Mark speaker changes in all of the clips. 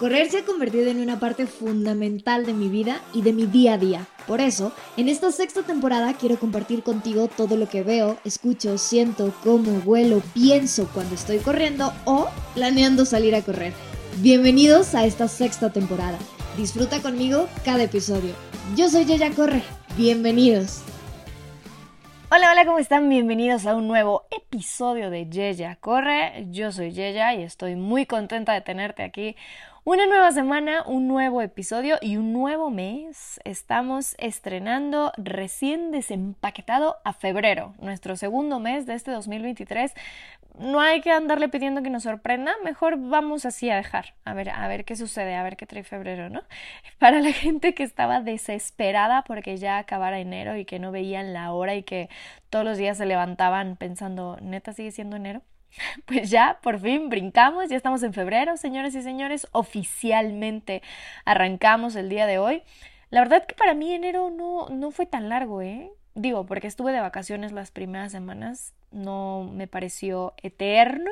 Speaker 1: Correr se ha convertido en una parte fundamental de mi vida y de mi día a día. Por eso, en esta sexta temporada quiero compartir contigo todo lo que veo, escucho, siento, como, vuelo, pienso cuando estoy corriendo o planeando salir a correr. Bienvenidos a esta sexta temporada. Disfruta conmigo cada episodio. Yo soy Yaya Corre. Bienvenidos. Hola, hola, ¿cómo están? Bienvenidos a un nuevo episodio de Yeya Corre. Yo soy Yeya y estoy muy contenta de tenerte aquí. Una nueva semana, un nuevo episodio y un nuevo mes. Estamos estrenando recién desempaquetado a febrero, nuestro segundo mes de este 2023 no hay que andarle pidiendo que nos sorprenda, mejor vamos así a dejar, a ver, a ver qué sucede, a ver qué trae febrero, ¿no? Para la gente que estaba desesperada porque ya acabara enero y que no veían la hora y que todos los días se levantaban pensando, neta sigue siendo enero. Pues ya, por fin brincamos, ya estamos en febrero, señores y señores, oficialmente arrancamos el día de hoy. La verdad que para mí enero no, no fue tan largo, ¿eh? Digo, porque estuve de vacaciones las primeras semanas, no me pareció eterno.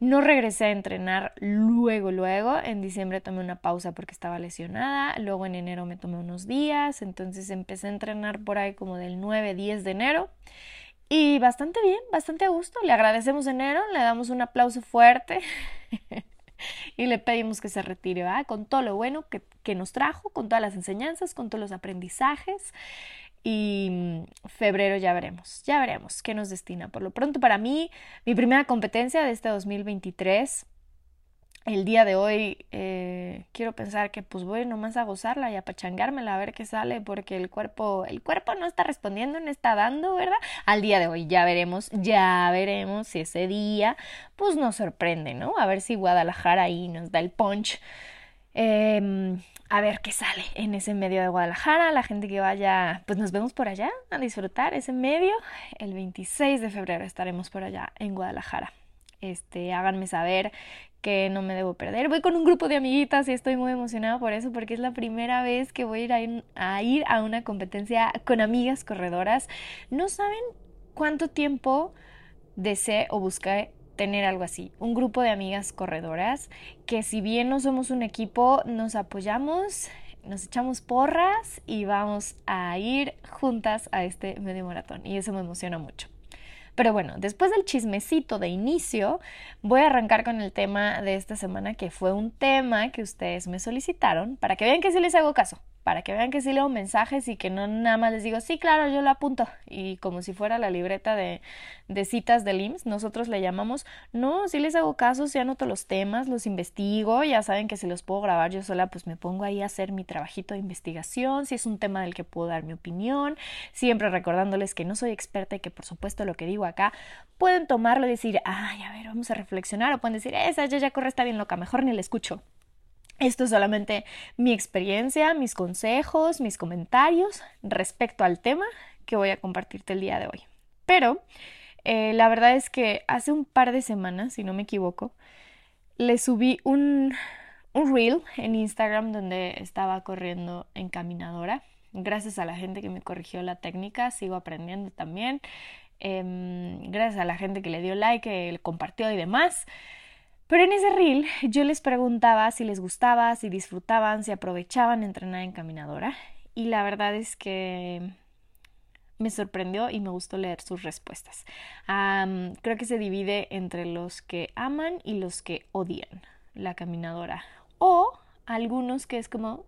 Speaker 1: No regresé a entrenar luego, luego. En diciembre tomé una pausa porque estaba lesionada. Luego en enero me tomé unos días. Entonces empecé a entrenar por ahí como del 9, 10 de enero. Y bastante bien, bastante a gusto. Le agradecemos enero, le damos un aplauso fuerte. y le pedimos que se retire, ¿va? Con todo lo bueno que, que nos trajo, con todas las enseñanzas, con todos los aprendizajes y mm, febrero ya veremos, ya veremos qué nos destina. Por lo pronto para mí, mi primera competencia de este 2023, el día de hoy eh, quiero pensar que pues voy nomás a gozarla y a pachangármela a ver qué sale porque el cuerpo, el cuerpo no está respondiendo, no está dando, ¿verdad? Al día de hoy ya veremos, ya veremos si ese día pues nos sorprende, ¿no? A ver si Guadalajara ahí nos da el punch. Eh, a ver qué sale en ese medio de Guadalajara. La gente que vaya, pues nos vemos por allá a disfrutar ese medio. El 26 de febrero estaremos por allá en Guadalajara. Este, háganme saber que no me debo perder. Voy con un grupo de amiguitas y estoy muy emocionada por eso porque es la primera vez que voy a ir a, ir a una competencia con amigas corredoras. No saben cuánto tiempo deseé o busqué tener algo así, un grupo de amigas corredoras que si bien no somos un equipo, nos apoyamos, nos echamos porras y vamos a ir juntas a este medio maratón y eso me emociona mucho. Pero bueno, después del chismecito de inicio, voy a arrancar con el tema de esta semana, que fue un tema que ustedes me solicitaron, para que vean que sí les hago caso para que vean que sí leo mensajes y que no nada más les digo, sí, claro, yo lo apunto. Y como si fuera la libreta de, citas del IMSS, nosotros le llamamos, no, sí les hago caso, sí anoto los temas, los investigo, ya saben que si los puedo grabar yo sola, pues me pongo ahí a hacer mi trabajito de investigación, si es un tema del que puedo dar mi opinión, siempre recordándoles que no soy experta y que por supuesto lo que digo acá pueden tomarlo y decir, ay, a ver, vamos a reflexionar, o pueden decir, esa ya ya corre está bien loca, mejor ni la escucho. Esto es solamente mi experiencia, mis consejos, mis comentarios respecto al tema que voy a compartirte el día de hoy. Pero eh, la verdad es que hace un par de semanas, si no me equivoco, le subí un, un reel en Instagram donde estaba corriendo en caminadora. Gracias a la gente que me corrigió la técnica, sigo aprendiendo también. Em, gracias a la gente que le dio like, que le compartió y demás. Pero en ese reel yo les preguntaba si les gustaba, si disfrutaban, si aprovechaban entrenar en caminadora. Y la verdad es que me sorprendió y me gustó leer sus respuestas. creo que se divide entre los que aman y los que odian la caminadora. O algunos que es como,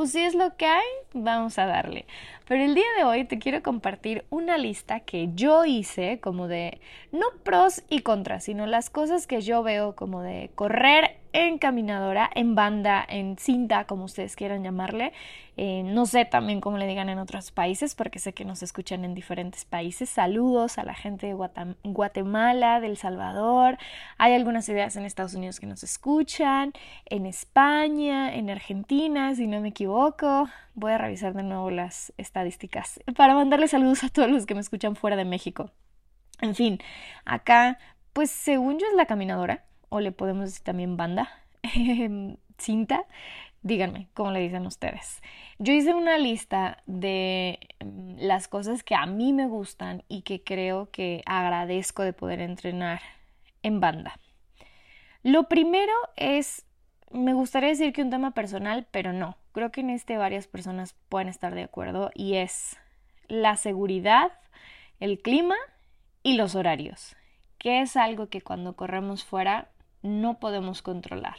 Speaker 1: pues si es lo que hay, vamos a darle. Pero el día de hoy te quiero compartir una lista que yo hice como de, no pros y contras, sino las cosas que yo veo como de correr en caminadora, en banda, en cinta, como ustedes quieran llamarle. Eh, no sé también cómo le digan en otros países, porque sé que nos escuchan en diferentes países. Saludos a la gente de Guatemala, de El Salvador. Hay algunas ideas en Estados Unidos que nos escuchan, en España, en Argentina, si no me equivoco. Voy a revisar de nuevo las estadísticas para mandarle saludos a todos los que me escuchan fuera de México. En fin, acá, pues según yo es la caminadora, o le podemos decir también banda, cinta. Díganme, ¿cómo le dicen ustedes? Yo hice una lista de mm, las cosas que a mí me gustan y que creo que agradezco de poder entrenar en banda. Lo primero es, me gustaría decir que un tema personal, pero no. Creo que en este varias personas pueden estar de acuerdo y es la seguridad, el clima y los horarios, que es algo que cuando corremos fuera no podemos controlar.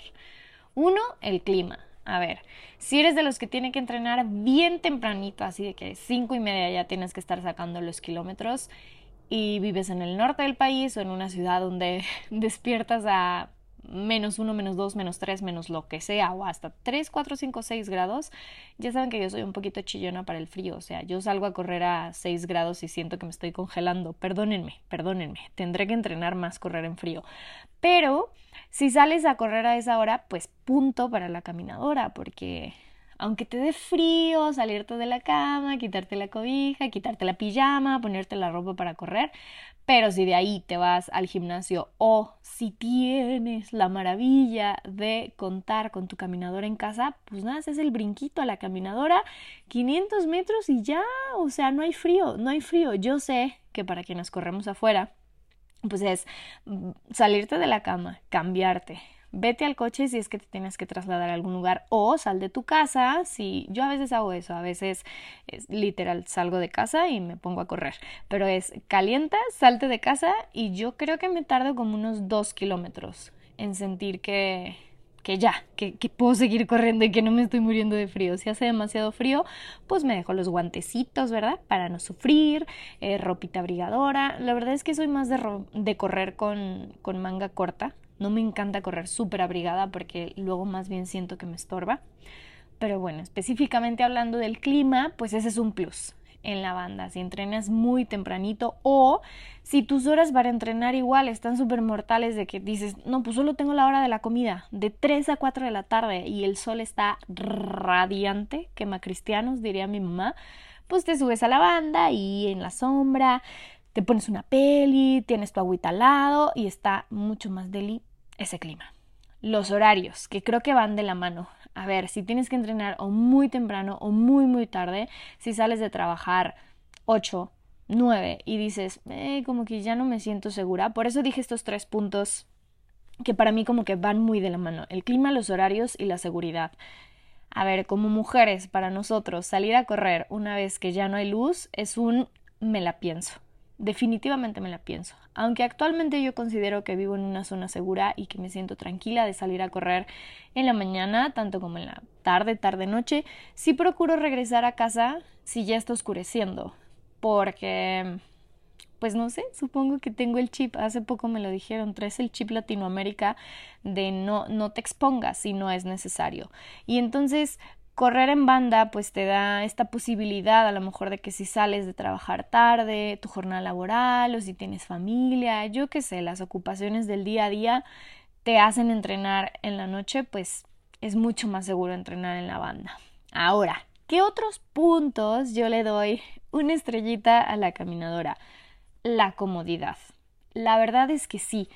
Speaker 1: Uno, el clima. A ver, si eres de los que tiene que entrenar bien tempranito, así de que cinco y media ya tienes que estar sacando los kilómetros y vives en el norte del país o en una ciudad donde despiertas a menos 1, menos 2, menos 3, menos lo que sea, o hasta 3, 4, 5, 6 grados, ya saben que yo soy un poquito chillona para el frío, o sea, yo salgo a correr a 6 grados y siento que me estoy congelando, perdónenme, perdónenme, tendré que entrenar más correr en frío, pero si sales a correr a esa hora, pues punto para la caminadora, porque aunque te dé frío, salirte de la cama, quitarte la cobija, quitarte la pijama, ponerte la ropa para correr, pero si de ahí te vas al gimnasio o si tienes la maravilla de contar con tu caminadora en casa, pues nada, es el brinquito a la caminadora, 500 metros y ya, o sea, no hay frío, no hay frío. Yo sé que para quienes corremos afuera, pues es mm, salirte de la cama, cambiarte, vete al coche si es que te tienes que trasladar a algún lugar o sal de tu casa. Si yo a veces hago eso, a veces es literal salgo de casa y me pongo a correr, pero es calienta, salte de casa y yo creo que me tardo como unos dos kilómetros en sentir que que ya, que, puedo seguir corriendo y que no me estoy muriendo de frío. Si hace demasiado frío, pues me dejo los guantecitos, ¿verdad? Para no sufrir, eh, ropita abrigadora. La verdad es que soy más de, de correr con, con manga corta. No me encanta correr súper abrigada porque luego más bien siento que me estorba. Pero bueno, específicamente hablando del clima, pues ese es un plus en la banda. Si entrenas muy tempranito o si tus horas para entrenar igual están súper mortales de que dices, no, pues solo tengo la hora de la comida, de 3 a 4 de la tarde y el sol está radiante, quema cristianos, diría mi mamá, pues te subes a la banda y en la sombra te pones una peli, tienes tu agüita al lado y está mucho más deli ese clima. Los horarios, que creo que van de la mano. A ver, si tienes que entrenar o muy temprano o muy, muy tarde, si sales de trabajar 8, 9 y dices, eh, como que ya no me siento segura. Por eso dije estos tres puntos que para mí como que van muy de la mano. El clima, los horarios y la seguridad. A ver, como mujeres, para nosotros, salir a correr una vez que ya no hay luz es un me la pienso definitivamente me la pienso. Aunque actualmente yo considero que vivo en una zona segura y que me siento tranquila de salir a correr en la mañana, tanto como en la tarde, tarde, noche, sí procuro regresar a casa si ya está oscureciendo. Porque, pues no sé, supongo que tengo el chip, hace poco me lo dijeron, traes el chip Latinoamérica de no, no te expongas si no es necesario. Y entonces correr en banda pues te da esta posibilidad a lo mejor de que si sales de trabajar tarde, tu jornada laboral o si tienes familia, yo qué sé, las ocupaciones del día a día te hacen entrenar en la noche, pues es mucho más seguro entrenar en la banda. Ahora, ¿qué otros puntos yo le doy una estrellita a la caminadora? La comodidad. La verdad es que sí,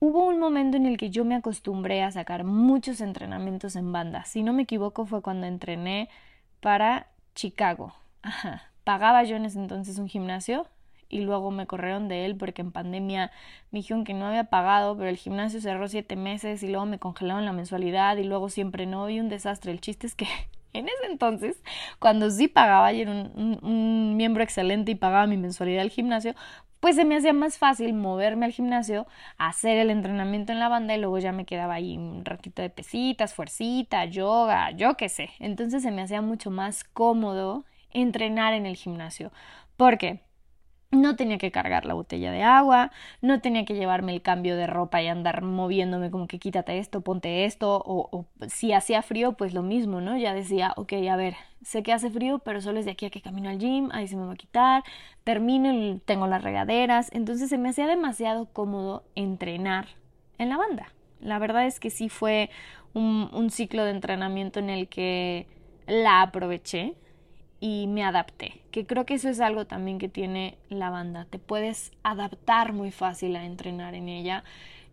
Speaker 1: Hubo un momento en el que yo me acostumbré a sacar muchos entrenamientos en banda. Si no me equivoco fue cuando entrené para Chicago. Ajá. Pagaba yo en ese entonces un gimnasio y luego me corrieron de él porque en pandemia me dijeron que no había pagado, pero el gimnasio cerró siete meses y luego me congelaron la mensualidad y luego siempre no y un desastre. El chiste es que en ese entonces, cuando sí pagaba y era un, un miembro excelente y pagaba mi mensualidad al gimnasio, pues se me hacía más fácil moverme al gimnasio, hacer el entrenamiento en la banda y luego ya me quedaba ahí un ratito de pesitas, fuercita, yoga, yo qué sé. Entonces se me hacía mucho más cómodo entrenar en el gimnasio. ¿Por qué? No tenía que cargar la botella de agua, no tenía que llevarme el cambio de ropa y andar moviéndome como que quítate esto, ponte esto, o, si hacía frío, pues lo mismo, ¿no? Ya decía, ok, a ver, sé que hace frío, pero solo es de aquí a que camino al gym, ahí se me va a quitar, termino y tengo las regaderas, entonces se me hacía demasiado cómodo entrenar en la banda. La verdad es que sí fue un, un ciclo de entrenamiento en el que la aproveché, y me adapté, que creo que eso es algo también que tiene la banda, te puedes adaptar muy fácil a entrenar en ella.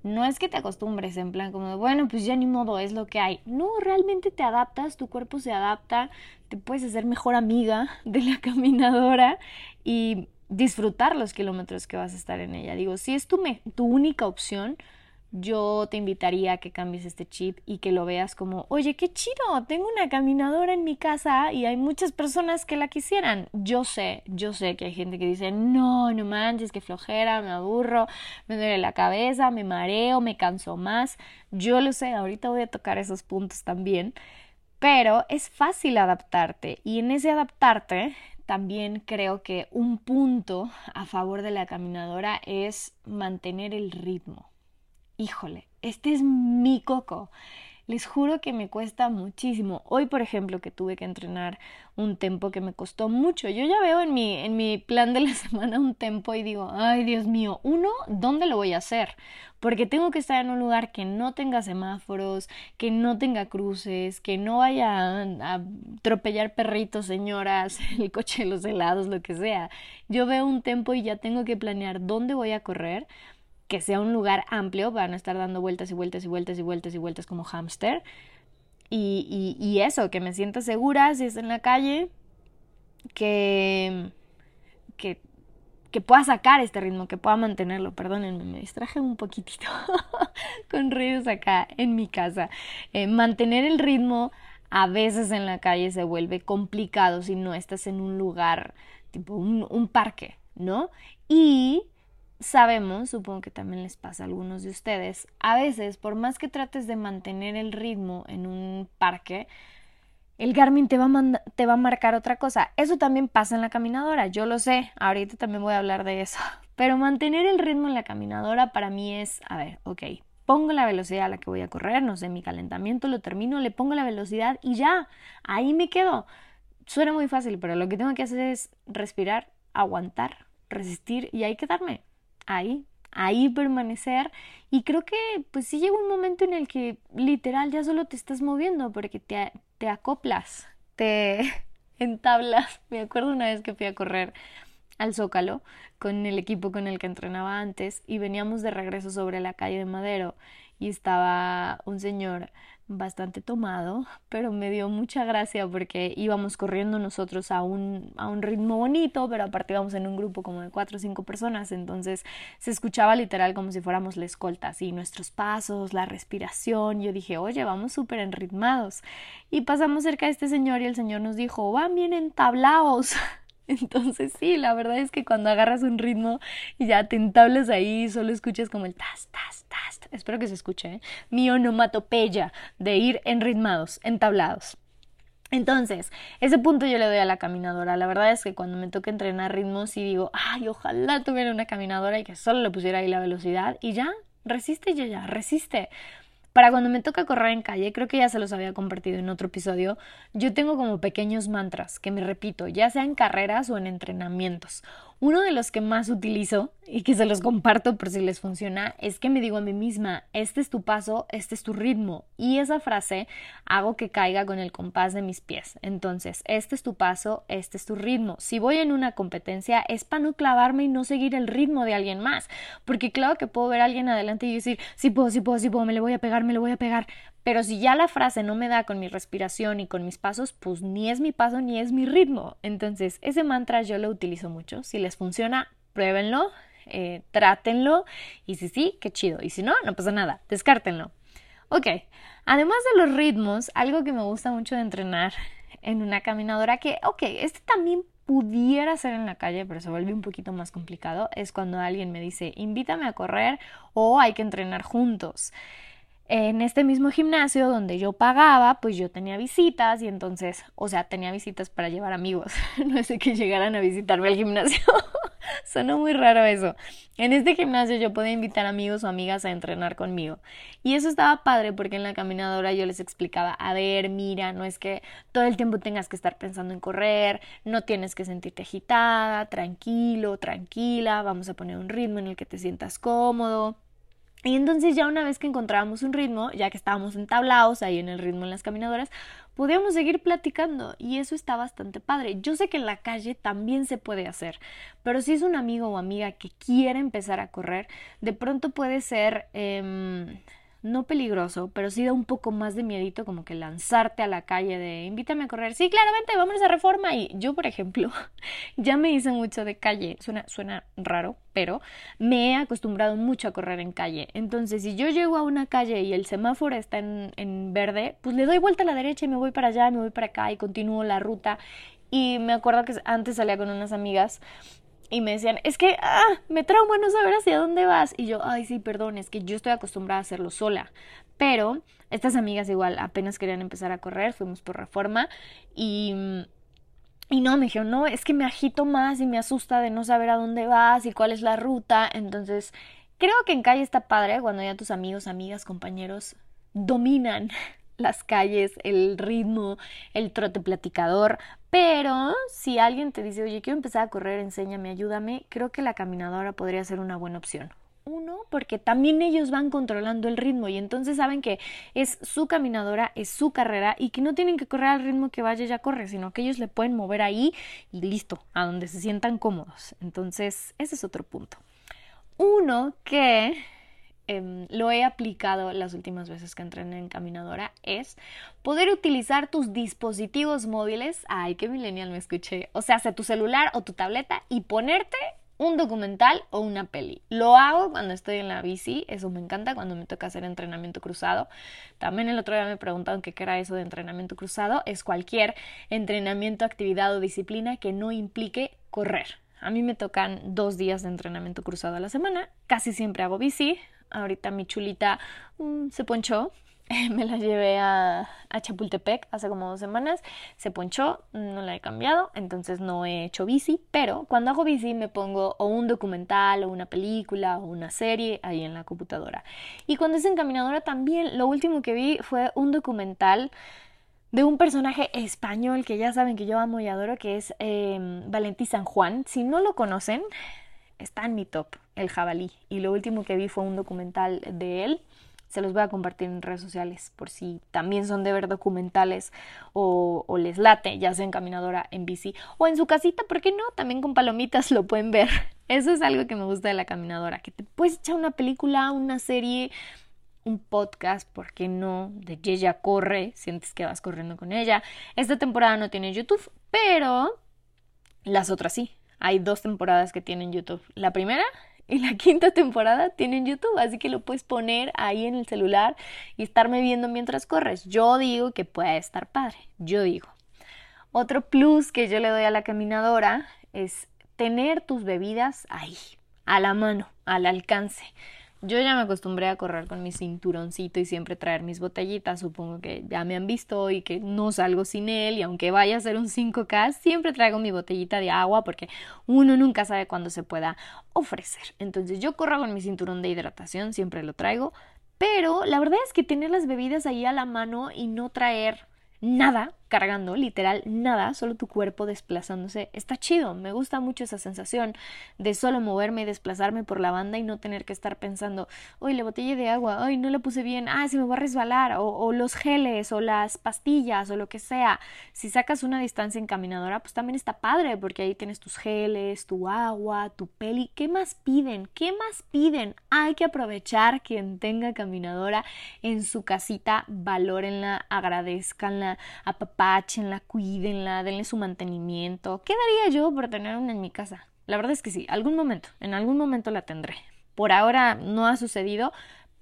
Speaker 1: No es que te acostumbres en plan como, bueno, pues ya ni modo, es lo que hay. No, realmente te adaptas, tu cuerpo se adapta, te puedes hacer mejor amiga de la caminadora y disfrutar los kilómetros que vas a estar en ella. Digo, si es tu, tu única opción, yo te invitaría a que cambies este chip y que lo veas como, oye, qué chido, tengo una caminadora en mi casa y hay muchas personas que la quisieran. Yo sé, yo sé que hay gente que dice, no, no manches, que flojera, me aburro, me duele la cabeza, me mareo, me canso más. Yo lo sé, ahorita voy a tocar esos puntos también, pero es fácil adaptarte y en ese adaptarte también creo que un punto a favor de la caminadora es mantener el ritmo híjole, este es mi coco. Les juro que me cuesta muchísimo. Hoy, por ejemplo, que tuve que entrenar un tempo que me costó mucho. Yo ya veo en mi, en mi plan de la semana un tempo y digo, ay Dios mío, uno, ¿dónde lo voy a hacer? Porque tengo que estar en un lugar que no tenga semáforos, que no tenga cruces, que no vaya a, atropellar perritos, señoras, el coche de los helados, lo que sea. Yo veo un tempo y ya tengo que planear dónde voy a correr que sea un lugar amplio van a estar dando vueltas y vueltas y vueltas y vueltas y vueltas como hámster. Y, eso, que me sienta segura si es en la calle, que, que, que pueda sacar este ritmo, que pueda mantenerlo. Perdónenme, me distraje un poquitito con ruidos acá en mi casa. Eh, mantener el ritmo a veces en la calle se vuelve complicado si no estás en un lugar tipo un parque, ¿no? Y sabemos, supongo que también les pasa a algunos de ustedes, a veces por más que trates de mantener el ritmo en un parque, el Garmin te va, a te va a marcar otra cosa. Eso también pasa en la caminadora, yo lo sé, ahorita también voy a hablar de eso. Pero mantener el ritmo en la caminadora para mí es, a ver, ok, pongo la velocidad a la que voy a correr, no sé, mi calentamiento lo termino, le pongo la velocidad y ya, ahí me quedo. Suena muy fácil, pero lo que tengo que hacer es respirar, aguantar, resistir y ahí quedarme ahí, ahí permanecer y creo que pues sí llega un momento en el que literal ya solo te estás moviendo porque te, te acoplas, te entablas. Me acuerdo una vez que fui a correr al Zócalo con el equipo con el que entrenaba antes y veníamos de regreso sobre la calle de Madero y estaba un señor bastante tomado, pero me dio mucha gracia porque íbamos corriendo nosotros a un, a un ritmo bonito, pero aparte íbamos en un grupo como de cuatro o cinco personas, entonces se escuchaba literal como si fuéramos la escolta, así nuestros pasos, la respiración, yo dije, oye, vamos súper enritmados. Y pasamos cerca de este señor y el señor nos dijo, van bien entablados. Entonces sí, la verdad es que cuando agarras un ritmo y ya te entablas ahí, solo escuchas como el tas, tas, tas. Espero que se escuche, ¿eh? Mi onomatopeya de ir en ritmados, entablados. Entonces, ese punto yo le doy a la caminadora. La verdad es que cuando me toca entrenar ritmos y digo, ay, ojalá tuviera una caminadora y que solo le pusiera ahí la velocidad y ya, resiste ya, ya, resiste. Para cuando me toca correr en calle, creo que ya se los había compartido en otro episodio, yo tengo como pequeños mantras que me repito, ya sea en carreras o en entrenamientos. Uno de los que más utilizo y que se los comparto por si les funciona es que me digo a mí misma, este es tu paso, este es tu ritmo. Y esa frase hago que caiga con el compás de mis pies. Entonces, este es tu paso, este es tu ritmo. Si voy en una competencia es para no clavarme y no seguir el ritmo de alguien más. Porque claro que puedo ver a alguien adelante y decir, sí puedo, sí puedo, sí puedo, me le voy a pegar, me le voy a pegar. Pero si ya la frase no me da con mi respiración y con mis pasos, pues ni es mi paso ni es mi ritmo. Entonces, ese mantra yo lo utilizo mucho. Si les funciona, pruébenlo, eh, trátenlo y si sí, qué chido. Y si no, no pasa nada, descártenlo. Ok, además de los ritmos, algo que me gusta mucho de entrenar en una caminadora que, ok, este también pudiera ser en la calle, pero se vuelve un poquito más complicado, es cuando alguien me dice, invítame a correr o hay que entrenar juntos en este mismo gimnasio donde yo pagaba, pues yo tenía visitas y entonces, o sea, tenía visitas para llevar amigos, no de que llegaran a visitarme al gimnasio, Sonó muy raro eso. En este gimnasio yo podía invitar amigos o amigas a entrenar conmigo. Y eso estaba padre porque en la caminadora yo les explicaba, a ver, mira, no es que todo el tiempo tengas que estar pensando en correr, no tienes que sentirte agitada, tranquilo, tranquila, vamos a poner un ritmo en el que te sientas cómodo. Y entonces ya una vez que encontrábamos un ritmo, ya que estábamos entablados ahí en el ritmo en las caminadoras, podíamos seguir platicando y eso está bastante padre. Yo sé que en la calle también se puede hacer, pero si es un amigo o amiga que quiere empezar a correr, de pronto puede ser... Eh, no peligroso, pero sí da un poco más de miedito como que lanzarte a la calle de invítame a correr. Sí, claramente, vámonos a reforma. Y yo, por ejemplo, ya me hice mucho de calle. Suena, suena raro, pero me he acostumbrado mucho a correr en calle. Entonces, si yo llego a una calle y el semáforo está en, en verde, pues le doy vuelta a la derecha y me voy para allá, me voy para acá y continúo la ruta. Y me acuerdo que antes salía con unas amigas y me decían, es que, ah, me trauma no saber hacia dónde vas. Y yo, ay, sí, perdón, es que yo estoy acostumbrada a hacerlo sola. Pero estas amigas igual apenas querían empezar a correr, fuimos por reforma y... Y no, me dijeron, no, es que me agito más y me asusta de no saber a dónde vas y cuál es la ruta. Entonces, creo que en calle está padre cuando ya tus amigos, amigas, compañeros dominan las calles, el ritmo, el trote platicador, pero si alguien te dice, oye, quiero empezar a correr, enséñame, ayúdame, creo que la caminadora podría ser una buena opción. Uno, porque también ellos van controlando el ritmo y entonces saben que es su caminadora, es su carrera y que no tienen que correr al ritmo que vaya ya corre, sino que ellos le pueden mover ahí y listo, a donde se sientan cómodos. Entonces, ese es otro punto. Uno que Em, lo he aplicado las últimas veces que entrené en caminadora es poder utilizar tus dispositivos móviles, ay, qué millennial me escuché, o sea, sea tu celular o tu tableta y ponerte un documental o una peli. Lo hago cuando estoy en la bici, eso me encanta cuando me toca hacer entrenamiento cruzado. También el otro día me preguntaron qué era eso de entrenamiento cruzado. Es cualquier entrenamiento, actividad o disciplina que no implique correr. A mí me tocan dos días de entrenamiento cruzado a la semana. Casi siempre hago bici, Ahorita mi chulita mm, se ponchó. Me la llevé a, Chapultepec hace como dos semanas. Se ponchó, no la he cambiado, entonces no he hecho bici. Pero cuando hago bici me pongo o un documental, o una película, o una serie ahí en la computadora. Y cuando es encaminadora también, lo último que vi fue un documental de un personaje español que ya saben que yo amo y adoro, que es eh, Valentí San Juan. Si no lo conocen, está en mi top, el jabalí. Y lo último que vi fue un documental de él. Se los voy a compartir en redes sociales por si también son de ver documentales o, les late, ya sea en caminadora, en bici o en su casita, ¿por qué no? También con palomitas lo pueden ver. Eso es algo que me gusta de la caminadora, que te puedes echar una película, una serie, un podcast, ¿por qué no? De ella corre, sientes que vas corriendo con ella. Esta temporada no tiene YouTube, pero las otras sí. Hay dos temporadas que tienen YouTube. La primera y la quinta temporada tienen YouTube, así que lo puedes poner ahí en el celular y estarme viendo mientras corres. Yo digo que puede estar padre, yo digo. Otro plus que yo le doy a la caminadora es tener tus bebidas ahí, a la mano, al alcance. Yo ya me acostumbré a correr con mi cinturoncito y siempre traer mis botellitas. Supongo que ya me han visto y que no salgo sin él. Y aunque vaya a ser un 5K, siempre traigo mi botellita de agua porque uno nunca sabe cuándo se pueda ofrecer. Entonces yo corro con mi cinturón de hidratación, siempre lo traigo. Pero la verdad es que tener las bebidas ahí a la mano y no traer nada cargando, literal, nada, solo tu cuerpo desplazándose. Está chido, me gusta mucho esa sensación de solo moverme y desplazarme por la banda y no tener que estar pensando, uy, la botella de agua, ay, no la puse bien, ah, se me va a resbalar, o, los geles, o las pastillas, o lo que sea. Si sacas una distancia encaminadora, pues también está padre, porque ahí tienes tus geles, tu agua, tu peli. ¿Qué más piden? ¿Qué más piden? Hay que aprovechar quien tenga caminadora en su casita, valórenla, agradezcanla, a apapáchenla, cuídenla, denle su mantenimiento. ¿Qué daría yo por tener una en mi casa? La verdad es que sí, algún momento, en algún momento la tendré. Por ahora no ha sucedido,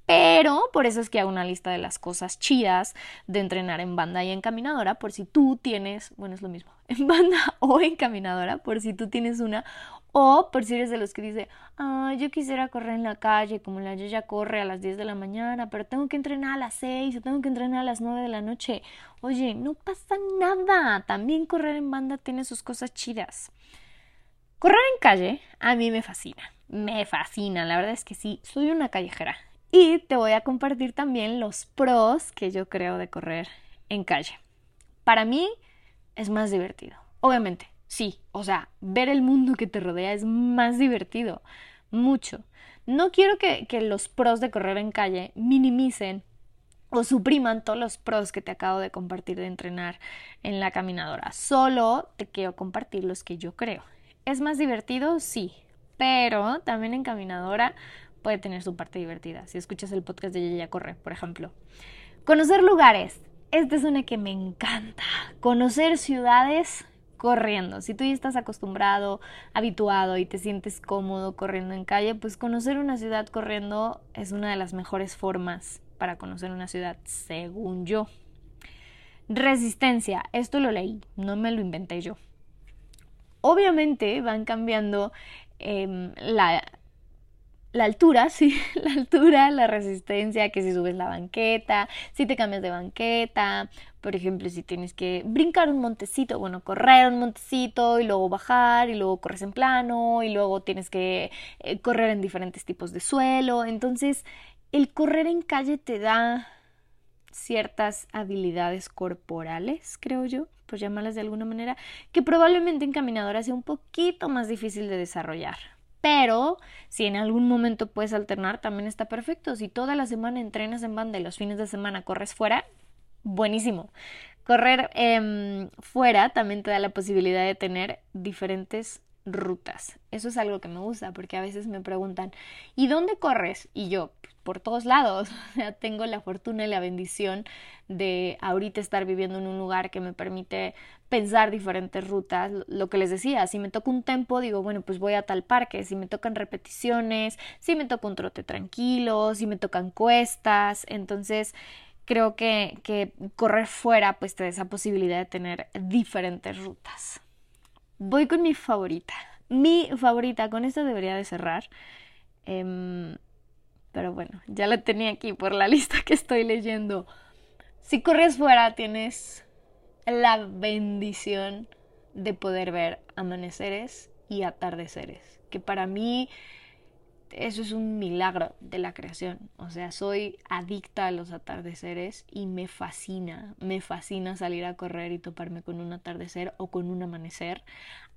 Speaker 1: pero por eso es que hago una lista de las cosas chidas de entrenar en banda y en caminadora, por si tú tienes, bueno, es lo mismo, en banda o en caminadora, por si tú tienes una, o por si eres de los que dice, ah, yo quisiera correr en la calle, como la ya corre a las 10 de la mañana, pero tengo que entrenar a las 6 o tengo que entrenar a las 9 de la noche. Oye, no pasa nada, también correr en banda tiene sus cosas chidas Correr en calle a mí me fascina, me fascina, la verdad es que sí, soy una callejera. Y te voy a compartir también los pros que yo creo de correr en calle. Para mí es más divertido. Obviamente, sí, o sea, ver el mundo que te rodea es más divertido, mucho. No quiero que, los pros de correr en calle minimicen o supriman todos los pros que te acabo de compartir de entrenar en la caminadora. Solo te quiero compartir los que yo creo. ¿Es más divertido? Sí, pero también en caminadora puede tener su parte divertida. Si escuchas el podcast de Yaya Corre, por ejemplo. Conocer lugares. Esta es una que me encanta. Conocer ciudades corriendo. Si tú ya estás acostumbrado, habituado y te sientes cómodo corriendo en calle, pues conocer una ciudad corriendo es una de las mejores formas para conocer una ciudad, según yo. Resistencia. Esto lo leí, no me lo inventé yo. Obviamente van cambiando em, la, la altura, sí, la altura, la resistencia, que si subes la banqueta, si te cambias de banqueta, por ejemplo, si tienes que brincar un montecito, bueno, correr un montecito y luego bajar y luego corres en plano y luego tienes que eh, correr en diferentes tipos de suelo. Entonces, el correr en calle te da ciertas habilidades corporales, creo yo, por llamarlas de alguna manera, que probablemente en caminadora sea un poquito más difícil de desarrollar. Pero si en algún momento puedes alternar, también está perfecto. Si toda la semana entrenas en banda y los fines de semana corres fuera, buenísimo. Correr em, fuera también te da la posibilidad de tener diferentes rutas. Eso es algo que me gusta porque a veces me preguntan, ¿y dónde corres? Y yo, por todos lados. tengo la fortuna y la bendición de ahorita estar viviendo en un lugar que me permite pensar diferentes rutas. Lo que les decía, si me toca un tempo, digo, bueno, pues voy a tal parque. Si me tocan repeticiones, si me toca un trote tranquilo, si me tocan cuestas. Entonces, creo que, correr fuera, pues te da esa posibilidad de tener diferentes rutas. Voy con mi favorita. Mi favorita, con esto debería de cerrar. Em, pero bueno, ya la tenía aquí por la lista que estoy leyendo. Si corres fuera, tienes la bendición de poder ver amaneceres y atardeceres, que para mí eso es un milagro de la creación. O sea, soy adicta a los atardeceres y me fascina, me fascina salir a correr y toparme con un atardecer o con un amanecer.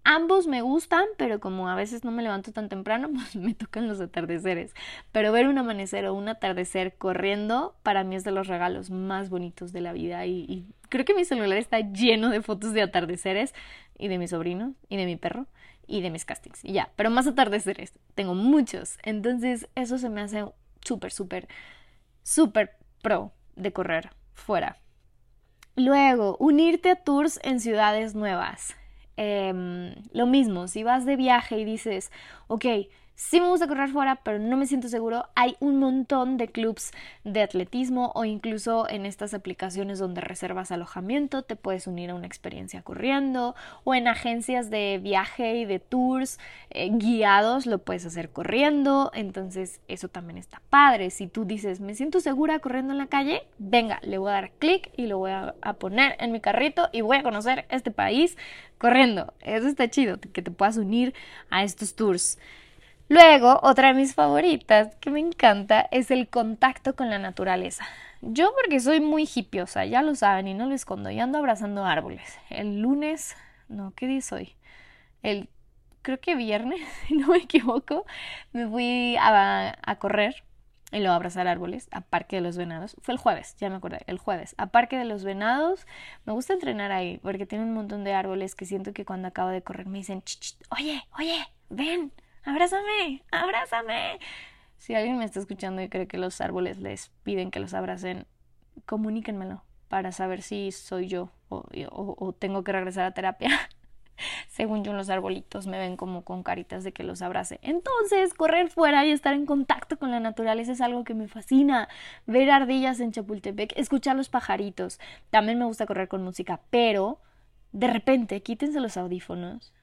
Speaker 1: Ambos me gustan, pero como a veces no me levanto tan temprano, pues me tocan los atardeceres. Pero ver un amanecer o un atardecer corriendo, para mí es de los regalos más bonitos de la vida. Y, creo que mi celular está lleno de fotos de atardeceres y de mi sobrino y de mi perro y de mis castings. Y ya, pero más atardeceres. Tengo muchos. Entonces eso se me hace súper, súper, súper pro de correr fuera. Luego, unirte a tours en ciudades nuevas. Em, lo mismo, si vas de viaje y dices, ok, sí me gusta correr fuera, pero no me siento seguro. Hay un montón de clubs de atletismo o incluso en estas aplicaciones donde reservas alojamiento te puedes unir a una experiencia corriendo o en agencias de viaje y de tours eh, guiados lo puedes hacer corriendo. Entonces eso también está padre. Si tú dices me siento segura corriendo en la calle, venga, le voy a dar clic y lo voy a, a poner en mi carrito y voy a conocer este país corriendo. Eso está chido, que te puedas unir a estos tours. Luego, otra de mis favoritas que me encanta es el contacto con la naturaleza. Yo porque soy muy hipiosa, ya lo saben y no lo escondo, y ando abrazando árboles. El lunes, no, ¿qué día soy? El, creo que viernes, si no me equivoco, me fui a, a correr y luego abrazar árboles a Parque de los Venados. Fue el jueves, ya me acordé, el jueves. A Parque de los Venados. Me gusta entrenar ahí porque tiene un montón de árboles que siento que cuando acabo de correr me dicen, oye, oye, ven, abrázame, abrázame. Si alguien me está escuchando y cree que los árboles les piden que los abracen, comuníquenmelo para saber si soy yo o, tengo que regresar a terapia. Según yo, los arbolitos me ven como con caritas de que los abrace. Entonces, correr fuera y estar en contacto con la naturaleza es algo que me fascina. Ver ardillas en Chapultepec, escuchar los pajaritos. También me gusta correr con música, pero de repente quítense los audífonos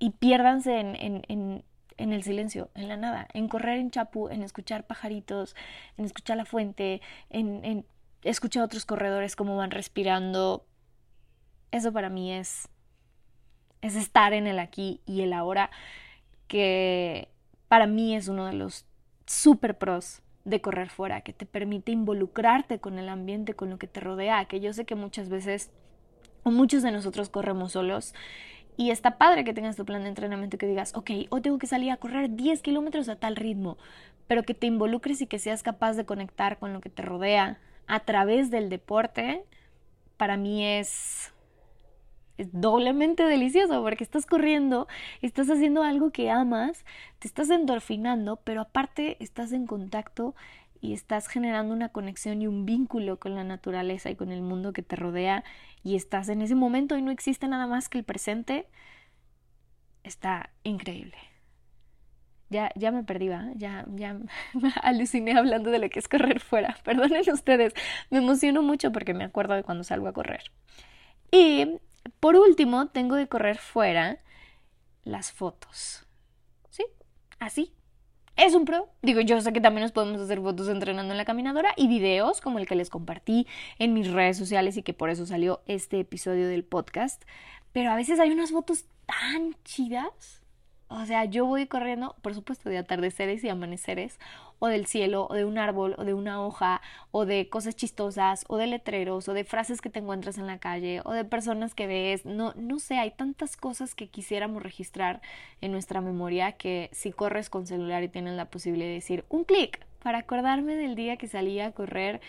Speaker 1: y piérdanse en, en el silencio, en la nada, en correr en Chapu, en escuchar pajaritos, en escuchar la fuente, en, escuchar a otros corredores cómo van respirando. Eso para mí es es estar en el aquí y el ahora, que para mí es uno de los super pros de correr fuera, que te permite involucrarte con el ambiente, con lo que te rodea, que yo sé que muchas veces, o muchos de nosotros corremos solos, y está padre que tengas tu plan de entrenamiento que digas, ok, hoy tengo que salir a correr 10 kilómetros a tal ritmo, pero que te involucres y que seas capaz de conectar con lo que te rodea a través del deporte, para mí es es doblemente delicioso porque estás corriendo, estás haciendo algo que amas, te estás endorfinando, pero aparte estás en contacto y estás generando una conexión y un vínculo con la naturaleza y con el mundo que te rodea y estás en ese momento y no existe nada más que el presente, está increíble. Ya, ya me perdí, ¿va? Ya, ya me aluciné hablando de lo que es correr fuera. Perdonen ustedes, me emociono mucho porque me acuerdo de cuando salgo a correr. Y por último, tengo que correr fuera las fotos. ¿Sí? Así. Es un pro. Digo, yo sé que también nos podemos hacer fotos entrenando en la caminadora y videos como el que les compartí en mis redes sociales y que por eso salió este episodio del podcast. Pero a veces hay unas fotos tan chidas o sea, yo voy corriendo, por supuesto, de atardeceres y amaneceres, o del cielo, o de un árbol, o de una hoja, o de cosas chistosas, o de letreros, o de frases que te encuentras en la calle, o de personas que ves. No, no sé, hay tantas cosas que quisiéramos registrar en nuestra memoria que si corres con celular y tienes la posibilidad de decir un clic para acordarme del día que salí a correr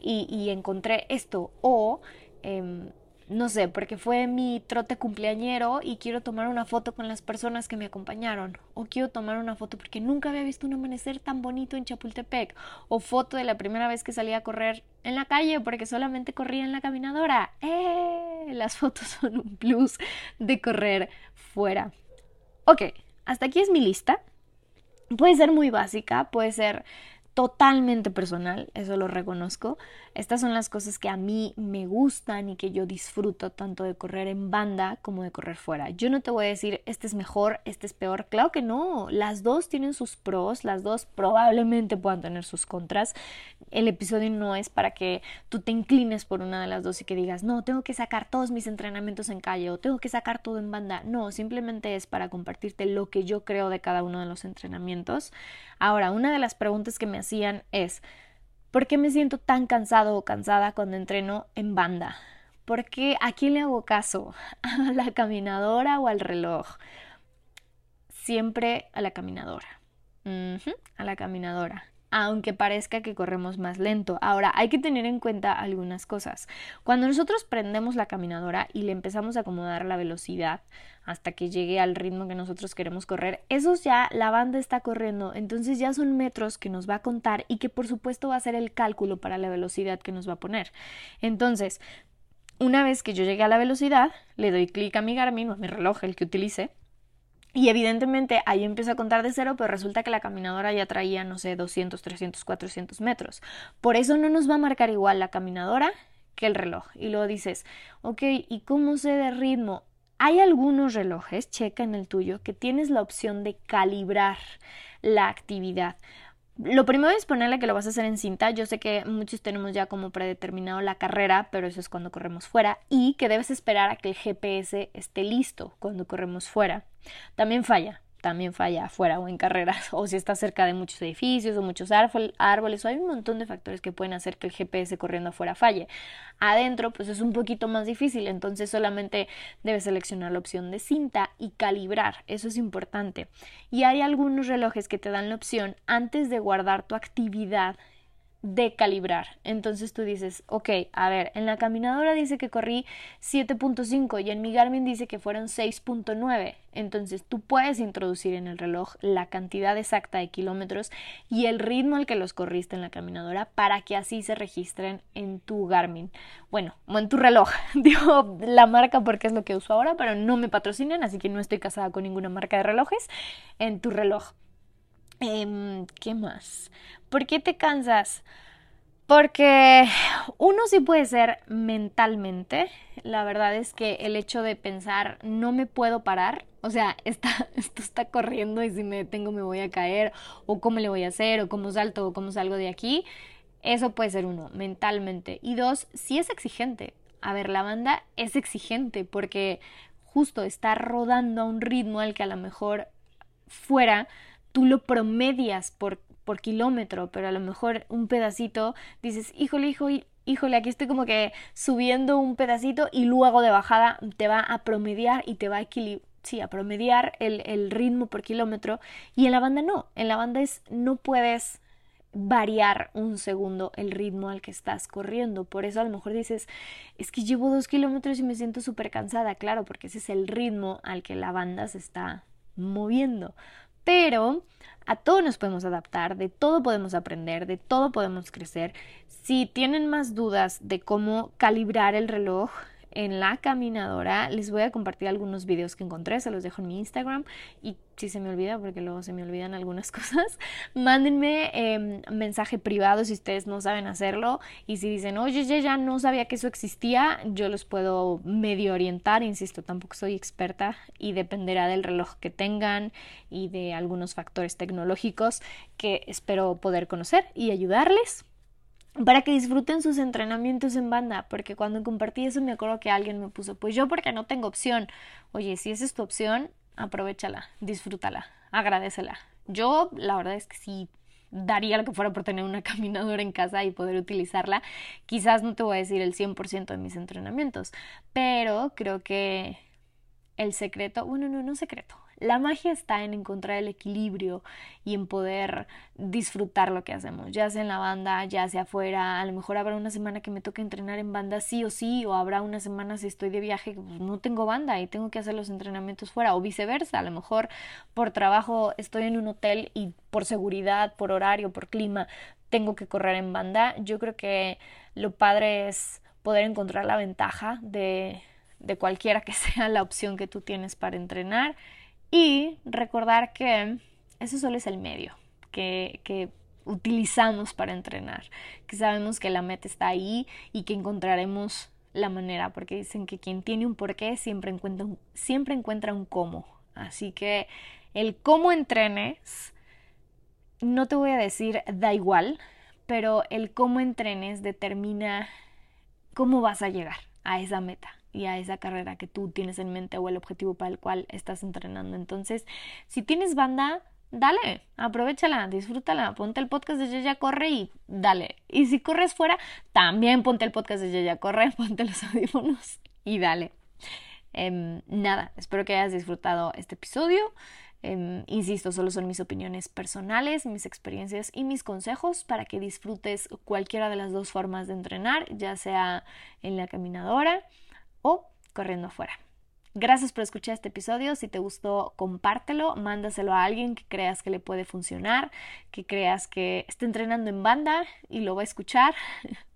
Speaker 1: y, y encontré esto, o eh, no sé, porque fue mi trote cumpleañero y quiero tomar una foto con las personas que me acompañaron. O quiero tomar una foto porque nunca había visto un amanecer tan bonito en Chapultepec. O foto de la primera vez que salí a correr en la calle porque solamente corría en la caminadora. ¡Eh! Las fotos son un plus de correr fuera. Ok, hasta aquí es mi lista. Puede ser muy básica, puede ser totalmente personal, eso lo reconozco. Estas son las cosas que a mí me gustan y que yo disfruto tanto de correr en banda como de correr fuera. Yo no te voy a decir este es mejor, este es peor. Claro que no, las dos tienen sus pros, las dos probablemente puedan tener sus contras. El episodio no es para que tú te inclines por una de las dos y que digas, no, tengo que sacar todos mis entrenamientos en calle o tengo que sacar todo en banda. No, simplemente es para compartirte lo que yo creo de cada uno de los entrenamientos. Ahora, una de las preguntas que me hacían es, ¿por qué me siento tan cansado o cansada cuando entreno en banda? ¿Por qué a quién le hago caso? ¿A la caminadora o al reloj? Siempre a la caminadora. a la caminadora aunque parezca que corremos más lento. Ahora, hay que tener en cuenta algunas cosas. Cuando nosotros prendemos la caminadora y le empezamos a acomodar la velocidad hasta que llegue al ritmo que nosotros queremos correr, esos ya la banda está corriendo, entonces ya son metros que nos va a contar y que por supuesto va a ser el cálculo para la velocidad que nos va a poner. Entonces, una vez que yo llegue a la velocidad, le doy clic a mi Garmin o a mi reloj, el que utilice, y evidentemente ahí empiezo a contar de cero, pero resulta que la caminadora ya traía, no sé, 200, 300, 400 metros. Por eso no nos va a marcar igual la caminadora que el reloj. Y luego dices, ok, ¿y cómo sé de ritmo? Hay algunos relojes, checa en el tuyo, que tienes la opción de calibrar la actividad. Lo primero es ponerle que lo vas a hacer en cinta. Yo sé que muchos tenemos ya como predeterminado la carrera, pero eso es cuando corremos fuera. Y que debes esperar a que el GPS esté listo cuando corremos fuera. También falla también falla afuera o en carreras, o si está cerca de muchos edificios o muchos árboles, o hay un montón de factores que pueden hacer que el GPS corriendo afuera falle. Adentro, pues es un poquito más difícil, entonces solamente debes seleccionar la opción de cinta y calibrar, eso es importante. Y hay algunos relojes que te dan la opción antes de guardar tu actividad de calibrar. Entonces tú dices, ok, a ver, en la caminadora dice que corrí 7.5 y en mi Garmin dice que fueron 6.9. Entonces tú puedes introducir en el reloj la cantidad exacta de kilómetros y el ritmo al que los corriste en la caminadora para que así se registren en tu Garmin. Bueno, o en tu reloj. Digo la marca porque es lo que uso ahora, pero no me patrocinan, así que no estoy casada con ninguna marca de relojes. En tu reloj. Em, ¿Qué más? ¿Por qué te cansas? Porque uno sí puede ser mentalmente. La verdad es que el hecho de pensar no me puedo parar, o sea, está, esto está corriendo y si me detengo me voy a caer, o cómo le voy a hacer, o cómo salto, o cómo salgo de aquí, eso puede ser uno, mentalmente. Y dos, sí es exigente. A ver, la banda es exigente porque justo está rodando a un ritmo al que a lo mejor fuera tú lo promedias por, por kilómetro, pero a lo mejor un pedacito dices, híjole, hijo, híjole, aquí estoy como que subiendo un pedacito y luego de bajada te va a promediar y te va a equilibrar. Sí, a promediar el, el ritmo por kilómetro y en la banda no, en la banda es no puedes variar un segundo el ritmo al que estás corriendo. Por eso a lo mejor dices, es que llevo dos kilómetros y me siento súper cansada. Claro, porque ese es el ritmo al que la banda se está moviendo. Pero a todo nos podemos adaptar, de todo podemos aprender, de todo podemos crecer. Si tienen más dudas de cómo calibrar el reloj, en la caminadora. Les voy a compartir algunos videos que encontré, se los dejo en mi Instagram y si se me olvida, porque luego se me olvidan algunas cosas, mándenme eh, mensaje privado si ustedes no saben hacerlo y si dicen, oye, ya, ya no sabía que eso existía, yo los puedo medio orientar, insisto, tampoco soy experta y dependerá del reloj que tengan y de algunos factores tecnológicos que espero poder conocer y ayudarles para que disfruten sus entrenamientos en banda, porque cuando compartí eso me acuerdo que alguien me puso, pues yo porque no tengo opción. Oye, si esa es tu opción, aprovechala, disfrútala, agradecela. Yo, la verdad es que sí daría lo que fuera por tener una caminadora en casa y poder utilizarla. Quizás no te voy a decir el 100% de mis entrenamientos, pero creo que el secreto, bueno, no, no secreto, la magia está en encontrar el equilibrio y en poder disfrutar lo que hacemos, ya sea en la banda, ya sea afuera. A lo mejor habrá una semana que me toque entrenar en banda sí o sí, o habrá una semana si estoy de viaje pues, no tengo banda y tengo que hacer los entrenamientos fuera, o viceversa. A lo mejor por trabajo estoy en un hotel y por seguridad, por horario, por clima, tengo que correr en banda. Yo creo que lo padre es poder encontrar la ventaja de, de cualquiera que sea la opción que tú tienes para entrenar y recordar que eso solo es el medio que, utilizamos para entrenar, que sabemos que la meta está ahí y que encontraremos la manera, porque dicen que quien tiene un porqué siempre encuentra un cómo. Así que el cómo entrenes, no te voy a decir da igual, pero el cómo entrenes determina cómo vas a llegar a esa meta y a esa carrera que tú tienes en mente o el objetivo para el cual estás entrenando. Entonces, si tienes banda, dale, aprovechala, disfrútala, ponte el podcast de Yaya Corre y dale. Y si corres fuera, también ponte el podcast de Yaya Corre, ponte los audífonos y dale. Em, nada, espero que hayas disfrutado este episodio. Em, insisto, solo son mis opiniones personales, mis experiencias y mis consejos para que disfrutes cualquiera de las dos formas de entrenar, ya sea en la caminadora o corriendo afuera. Gracias por escuchar este episodio. Si te gustó, compártelo, mándaselo a alguien que creas que le puede funcionar, que creas que esté entrenando en banda y lo va a escuchar.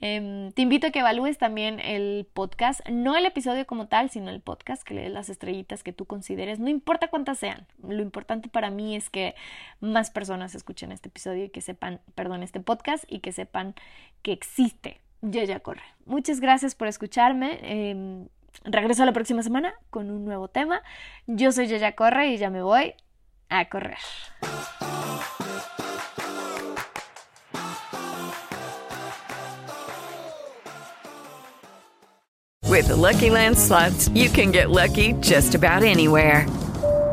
Speaker 1: Em, te invito a que evalúes también el podcast, no el episodio como tal, sino el podcast, que le des las estrellitas que tú consideres, no importa cuántas sean. Lo importante para mí es que más personas escuchen este episodio y que sepan, perdón, este podcast y que sepan que existe ya Corre. Muchas gracias por escucharme. Em, regreso la próxima semana con un nuevo tema. Yo soy Yaya Corre y ya me voy a correr.
Speaker 2: With the Lucky Land slots, you can get lucky just about anywhere.